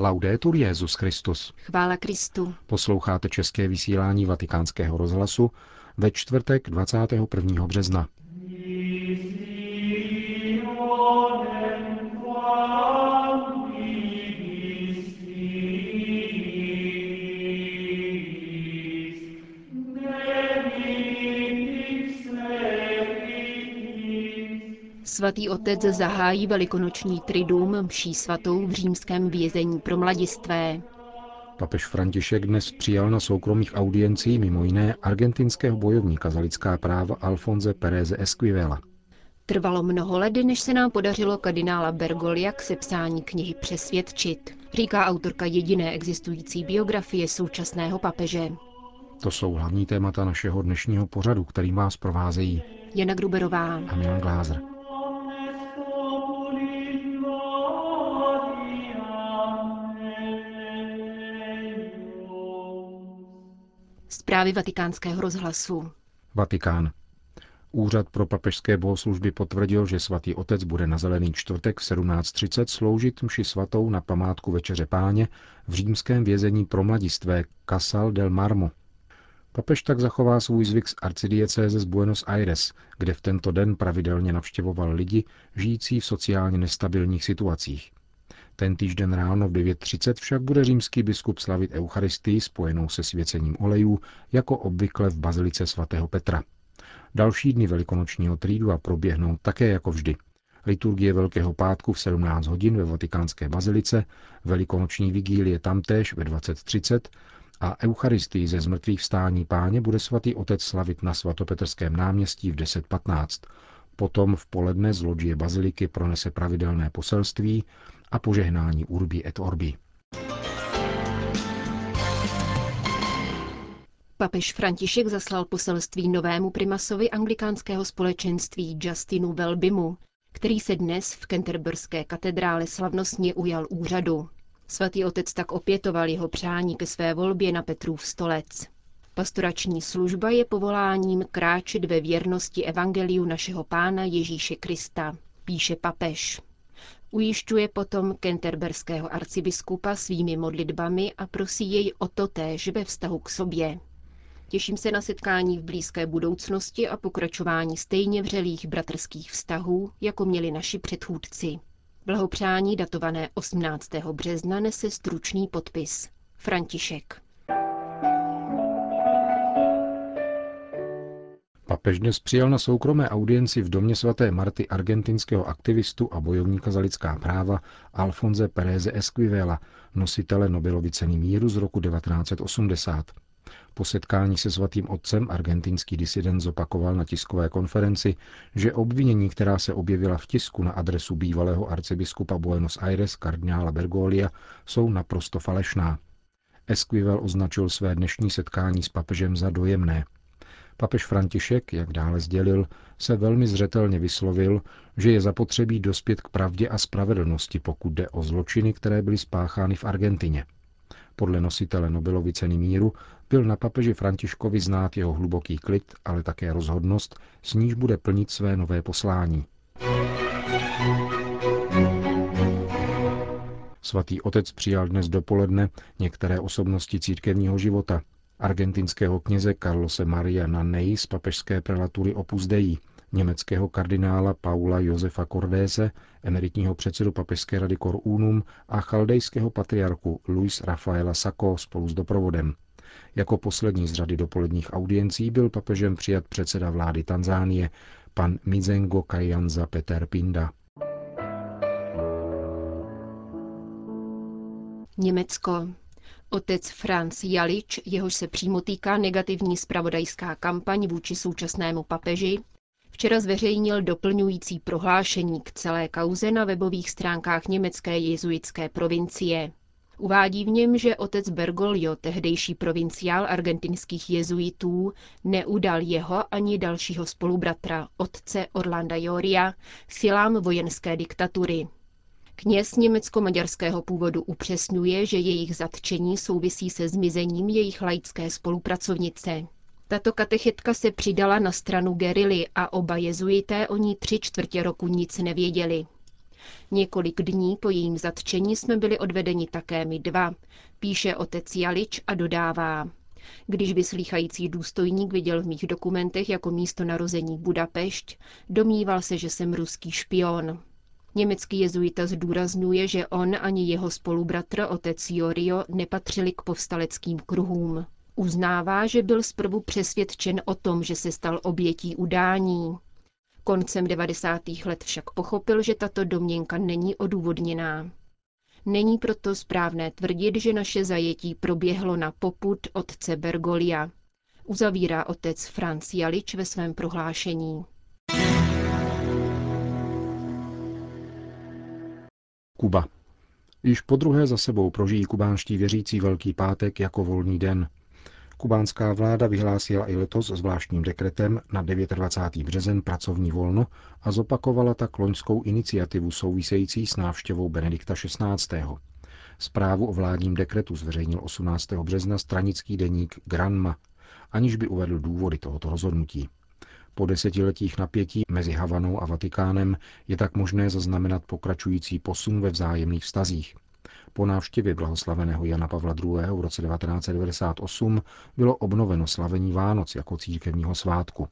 Laudetur Jezus Christus. Chvála Kristu. Posloucháte české vysílání Vatikánského rozhlasu ve čtvrtek 21. března. Svatý otec zahájí velikonoční triduum mší svatou v římském vězení pro mladistvé. Papež František dnes přijal na soukromých audiencích mimo jiné argentinského bojovníka za lidská práva Alfonze Pereze Esquivela. Trvalo mnoho let, než se nám podařilo kardinála Bergolia k sepsání knihy přesvědčit, říká autorka jediné existující biografie současného papeže. To jsou hlavní témata našeho dnešního pořadu, který vás provázejí Jana Gruberová a Milan Glázer. Zprávy vatikánského rozhlasu. Vatikán. Úřad pro papežské bohoslužby potvrdil, že svatý otec bude na zelený čtvrtek v 17.30 sloužit mši svatou na památku Večeře páně v římském vězení pro mladistvé Casal del Marmo. Papež tak zachová svůj zvyk z arcidiecéze z Buenos Aires, kde v tento den pravidelně navštěvoval lidi žijící v sociálně nestabilních situacích. Ten týžden ráno v 9.30 však bude římský biskup slavit Eucharistii spojenou se svěcením olejů, jako obvykle v bazilice svatého Petra. Další dny velikonočního trídu a proběhnou také jako vždy. Liturgie Velkého pátku v 17 hodin ve vatikánské bazilice, velikonoční vigílie tamtéž ve 20.30 a Eucharistii ze zmrtvých vstání páně bude svatý otec slavit na svatopetrském náměstí v 10.15. Potom v poledne z loďie baziliky pronese pravidelné poselství a požehnání Urbi et Orbi. Papež František zaslal poselství novému primasovi anglikánského společenství Justinu Velbimu, který se dnes v Canterburské katedrále slavnostně ujal úřadu. Svatý otec tak opětoval jeho přání ke své volbě na Petrův stolec. Pastorační služba je povoláním kráčet ve věrnosti evangeliu našeho pána Ježíše Krista, píše papež. Ujišťuje potom kenterberského arcibiskupa svými modlitbami a prosí jej o to též ve vztahu k sobě. Těším se na setkání v blízké budoucnosti a pokračování stejně vřelých bratrských vztahů, jako měli naši předchůdci. Blahopřání datované 18. března nese stručný podpis. František. Papež dnes přijal na soukromé audienci v domě svaté Marty argentinského aktivistu a bojovníka za lidská práva Alfonze Pereze Esquivela, nositele Nobelovy ceny míru z roku 1980. Po setkání se svatým otcem argentinský disident zopakoval na tiskové konferenci, že obvinění, která se objevila v tisku na adresu bývalého arcibiskupa Buenos Aires kardinála Bergolia, jsou naprosto falešná. Esquivel označil své dnešní setkání s papežem za dojemné. Papež František, jak dále sdělil, se velmi zřetelně vyslovil, že je zapotřebí dospět k pravdě a spravedlnosti, pokud jde o zločiny, které byly spáchány v Argentině. Podle nositele Nobelovy ceny míru byl na papeži Františkovi znát jeho hluboký klid, ale také rozhodnost, s níž bude plnit své nové poslání. Svatý otec přijal dnes dopoledne některé osobnosti církevního života, argentinského kněze Carlose Maria Nanei z papežské prelatury Opus Dei, německého kardinála Paula Josefa Cordése, emeritního předsedu papežské rady Cor Unum a chaldejského patriarchu Luis Rafaela Sacco spolu s doprovodem. Jako poslední z řady dopoledních audiencí byl papežem přijat předseda vlády Tanzánie, pan Mizengo Kajanza Peter Pinda. Německo. Otec Franz Jalič, jehož se přímo týká negativní spravodajská kampaň vůči současnému papeži, včera zveřejnil doplňující prohlášení k celé kauze na webových stránkách německé jezuitské provincie. Uvádí v něm, že otec Bergoglio, tehdejší provinciál argentinských jezuitů, neudal jeho ani dalšího spolubratra, otce Orlanda Joria, silám vojenské diktatury. Kněz německo-maďarského původu upřesňuje, že jejich zatčení souvisí se zmizením jejich laické spolupracovnice. Tato katechetka se přidala na stranu gerily a oba jezuité o ní tři čtvrtě roku nic nevěděli. Několik dní po jejím zatčení jsme byli odvedeni také my dva, píše otec Jalič a dodává. Když by slýchající důstojník viděl v mých dokumentech jako místo narození Budapešť, domníval se, že jsem ruský špion. Německý jezuita zdůrazňuje, že on ani jeho spolubratr otec Jorio nepatřili k povstaleckým kruhům. Uznává, že byl zprvu přesvědčen o tom, že se stal obětí udání. Koncem 90. let však pochopil, že tato domněnka není odůvodněná. Není proto správné tvrdit, že naše zajetí proběhlo na poput otce Bergolia. Uzavírá otec Franz Jalič ve svém prohlášení. Kuba. Již po druhé za sebou prožijí kubánští věřící Velký pátek jako volný den. Kubánská vláda vyhlásila i letos zvláštním dekretem na 29. březen pracovní volno a zopakovala tak loňskou iniciativu související s návštěvou Benedikta XVI. Zprávu o vládním dekretu zveřejnil 18. března stranický deník Granma, aniž by uvedl důvody tohoto rozhodnutí. Po desetiletích napětí mezi Havanou a Vatikánem je tak možné zaznamenat pokračující posun ve vzájemných vztazích. Po návštěvě blahoslaveného Jana Pavla II. v roce 1998 bylo obnoveno slavení Vánoc jako církevního svátku.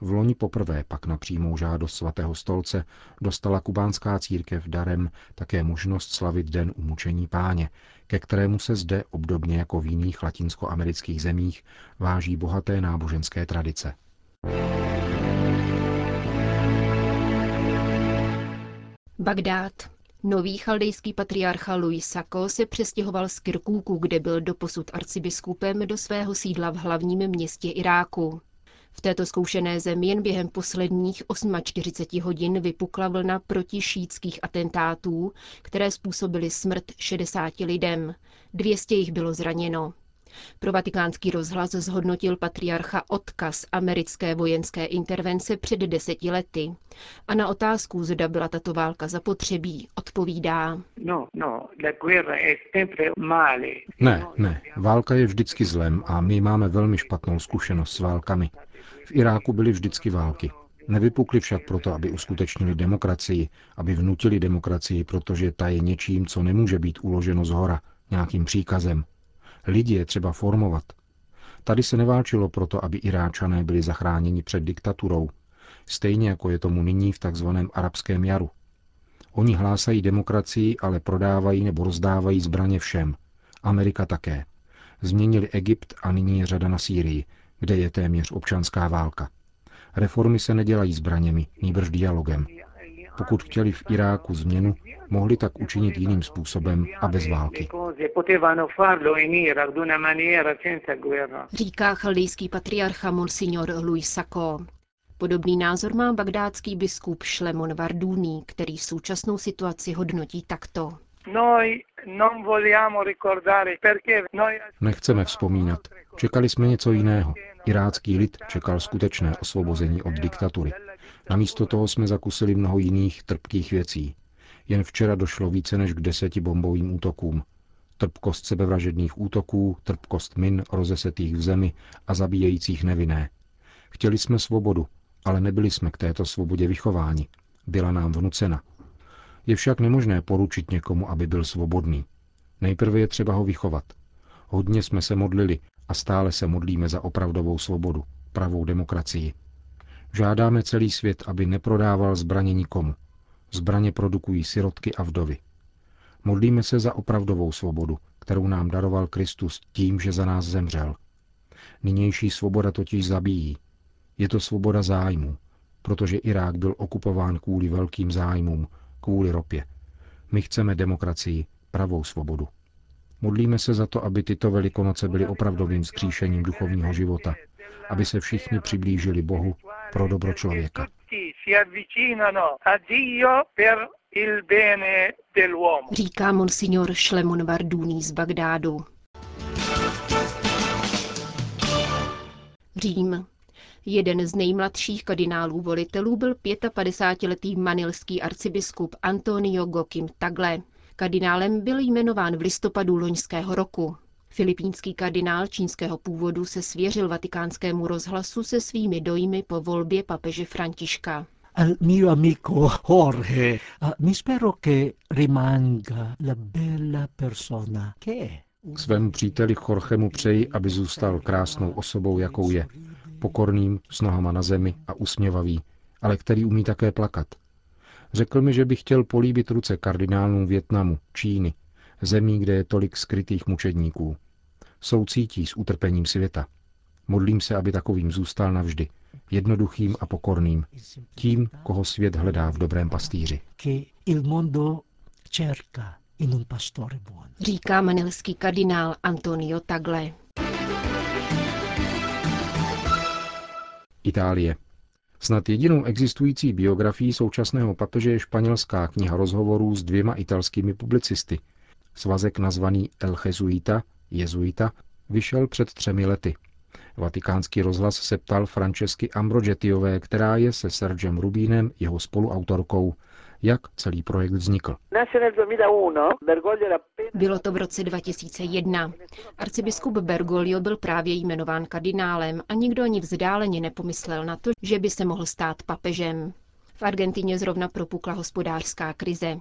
V loni poprvé pak na přímou žádost svatého stolce dostala kubánská církev darem také možnost slavit Den umučení páně, ke kterému se zde, obdobně jako v jiných latinskoamerických zemích, váží bohaté náboženské tradice. Bagdád. Nový chaldejský patriarcha Louis Sako se přestěhoval z Kirkúku, kde byl doposud arcibiskupem, do svého sídla v hlavním městě Iráku. V této zkoušené zemi jen během posledních 48 hodin vypukla vlna protišítských atentátů, které způsobily smrt 60 lidem. 200 jich bylo zraněno. Pro vatikánský rozhlas zhodnotil patriarcha odkaz americké vojenské intervence před deseti lety. A na otázku, zda byla tato válka zapotřebí, odpovídá. No, no, ne, ne, válka je vždycky zlem a my máme velmi špatnou zkušenost s válkami. V Iráku byly vždycky války. Nevypukly však proto, aby uskutečnili demokracii, aby vnutili demokracii, protože ta je něčím, co nemůže být uloženo z hora, nějakým příkazem, Lidi je třeba formovat. Tady se neválčilo proto, aby Iráčané byli zachráněni před diktaturou, stejně jako je tomu nyní v takzvaném arabském jaru. Oni hlásají demokracii, ale prodávají nebo rozdávají zbraně všem. Amerika také. Změnili Egypt a nyní je řada na Sýrii, kde je téměř občanská válka. Reformy se nedělají zbraněmi, nýbrž dialogem. Pokud chtěli v Iráku změnu, mohli tak učinit jiným způsobem a bez války. Říká chaldejský patriarcha Monsignor Luis Sacco. Podobný názor má bagdátský biskup Šlemon Vardúný, který současnou situaci hodnotí takto. Nechceme vzpomínat. Čekali jsme něco jiného. Irácký lid čekal skutečné osvobození od diktatury. Namísto toho jsme zakusili mnoho jiných trpkých věcí. Jen včera došlo více než k deseti bombovým útokům. Trpkost sebevražedných útoků, trpkost min rozesetých v zemi a zabíjejících nevinné. Chtěli jsme svobodu, ale nebyli jsme k této svobodě vychováni. Byla nám vnucena. Je však nemožné poručit někomu, aby byl svobodný. Nejprve je třeba ho vychovat. Hodně jsme se modlili a stále se modlíme za opravdovou svobodu, pravou demokracii. Žádáme celý svět, aby neprodával zbraně nikomu. Zbraně produkují sirotky a vdovy. Modlíme se za opravdovou svobodu, kterou nám daroval Kristus tím, že za nás zemřel. Nynější svoboda totiž zabíjí. Je to svoboda zájmu, protože Irák byl okupován kvůli velkým zájmům, kvůli ropě. My chceme demokracii, pravou svobodu. Modlíme se za to, aby tyto velikonoce byly opravdovým skříšením duchovního života, aby se všichni přiblížili Bohu pro dobro člověka. Říká monsignor Šlemon Vardúný z Bagdádu. Řím. Jeden z nejmladších kardinálů volitelů byl 55-letý manilský arcibiskup Antonio Gokim Tagle. Kardinálem byl jmenován v listopadu loňského roku. Filipínský kardinál čínského původu se svěřil vatikánskému rozhlasu se svými dojmy po volbě papeže Františka. al mio amico Jorge. Mi spero che rimanga la bella persona che è. Svému příteli Jorgemu přeji, aby zůstal krásnou osobou, jakou je. Pokorným, s nohama na zemi a usměvavý, ale který umí také plakat. Řekl mi, že by chtěl políbit ruce kardinálům Větnamu, Číny, zemí, kde je tolik skrytých mučedníků. Soucítí s utrpením světa. Modlím se, aby takovým zůstal navždy, jednoduchým a pokorným, tím, koho svět hledá v dobrém pastýři. Říká manilský kardinál Antonio Tagle. Itálie. Snad jedinou existující biografií současného papeže je španělská kniha rozhovorů s dvěma italskými publicisty. Svazek nazvaný El Jesuita, jezuita, vyšel před třemi lety. Vatikánský rozhlas se ptal Francesky Ambrogetiové, která je se Sergem Rubínem jeho spoluautorkou, jak celý projekt vznikl. Bylo to v roce 2001. Arcibiskup Bergoglio byl právě jmenován kardinálem a nikdo ani vzdáleně nepomyslel na to, že by se mohl stát papežem. V Argentině zrovna propukla hospodářská krize.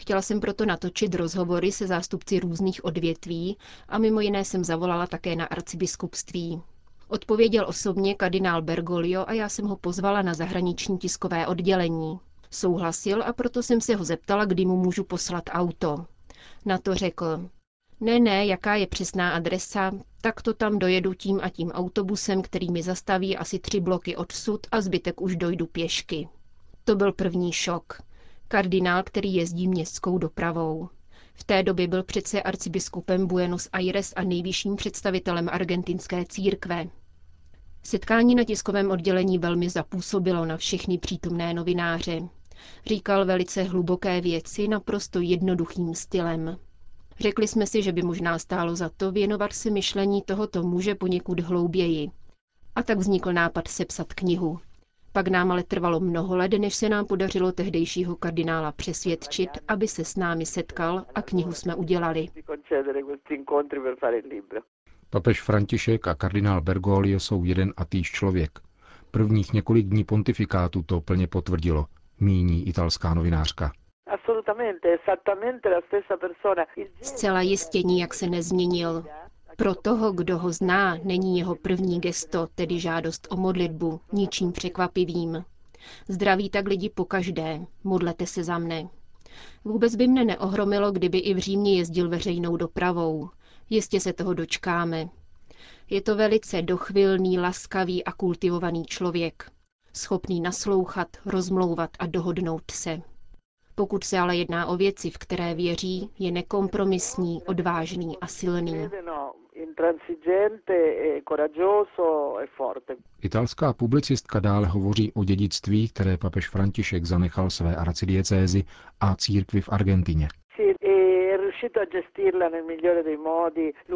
Chtěla jsem proto natočit rozhovory se zástupci různých odvětví a mimo jiné jsem zavolala také na arcibiskupství. Odpověděl osobně kardinál Bergoglio a já jsem ho pozvala na zahraniční tiskové oddělení. Souhlasil a proto jsem se ho zeptala, kdy mu můžu poslat auto. Na to řekl, ne, ne, jaká je přesná adresa, tak to tam dojedu tím a tím autobusem, který mi zastaví asi tři bloky odsud a zbytek už dojdu pěšky. To byl první šok. Kardinál, který jezdí městskou dopravou. V té době byl přece arcibiskupem Buenos Aires a nejvyšším představitelem argentinské církve. Setkání na tiskovém oddělení velmi zapůsobilo na všechny přítomné novináře. Říkal velice hluboké věci naprosto jednoduchým stylem. Řekli jsme si, že by možná stálo za to věnovat se myšlení tohoto muže poněkud hlouběji. A tak vznikl nápad sepsat knihu. Pak nám ale trvalo mnoho let, než se nám podařilo tehdejšího kardinála přesvědčit, aby se s námi setkal a knihu jsme udělali. Papež František a kardinál Bergoglio jsou jeden a týž člověk. Prvních několik dní pontifikátu to plně potvrdilo, míní italská novinářka. Zcela jistě nijak se nezměnil. Pro toho, kdo ho zná, není jeho první gesto, tedy žádost o modlitbu, ničím překvapivým. Zdraví tak lidi pokaždé, modlete se za mne. Vůbec by mne neohromilo, kdyby i v Římě jezdil veřejnou dopravou. Jistě se toho dočkáme. Je to velice dochvilný, laskavý a kultivovaný člověk. Schopný naslouchat, rozmlouvat a dohodnout se. Pokud se ale jedná o věci, v které věří, je nekompromisní, odvážný a silný. E Italská publicistka dále hovoří o dědictví, které papež František zanechal své arcidiecézi a církvi v Argentině.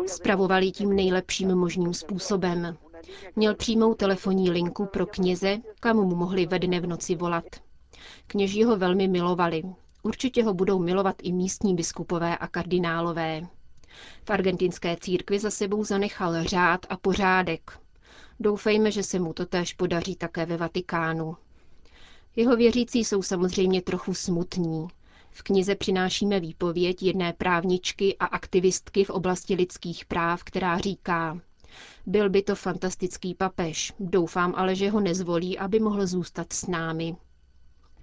Spravovali tím nejlepším možným způsobem. Měl přímou telefonní linku pro kněze, kam mu mohli ve dne v noci volat. Kněží ho velmi milovali. Určitě ho budou milovat i místní biskupové a kardinálové. V argentinské církvi za sebou zanechal řád a pořádek. Doufejme, že se mu to též podaří také ve Vatikánu. Jeho věřící jsou samozřejmě trochu smutní. V knize přinášíme výpověď jedné právničky a aktivistky v oblasti lidských práv, která říká, byl by to fantastický papež, doufám ale, že ho nezvolí, aby mohl zůstat s námi.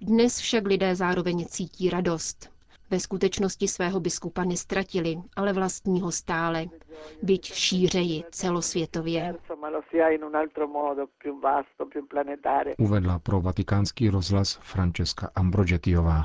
Dnes však lidé zároveň cítí radost. Ve skutečnosti svého biskupa nestratili, ale vlastního stále, byť šířeji celosvětově. Uvedla pro vatikánský rozhlas Francesca Ambrogetiová.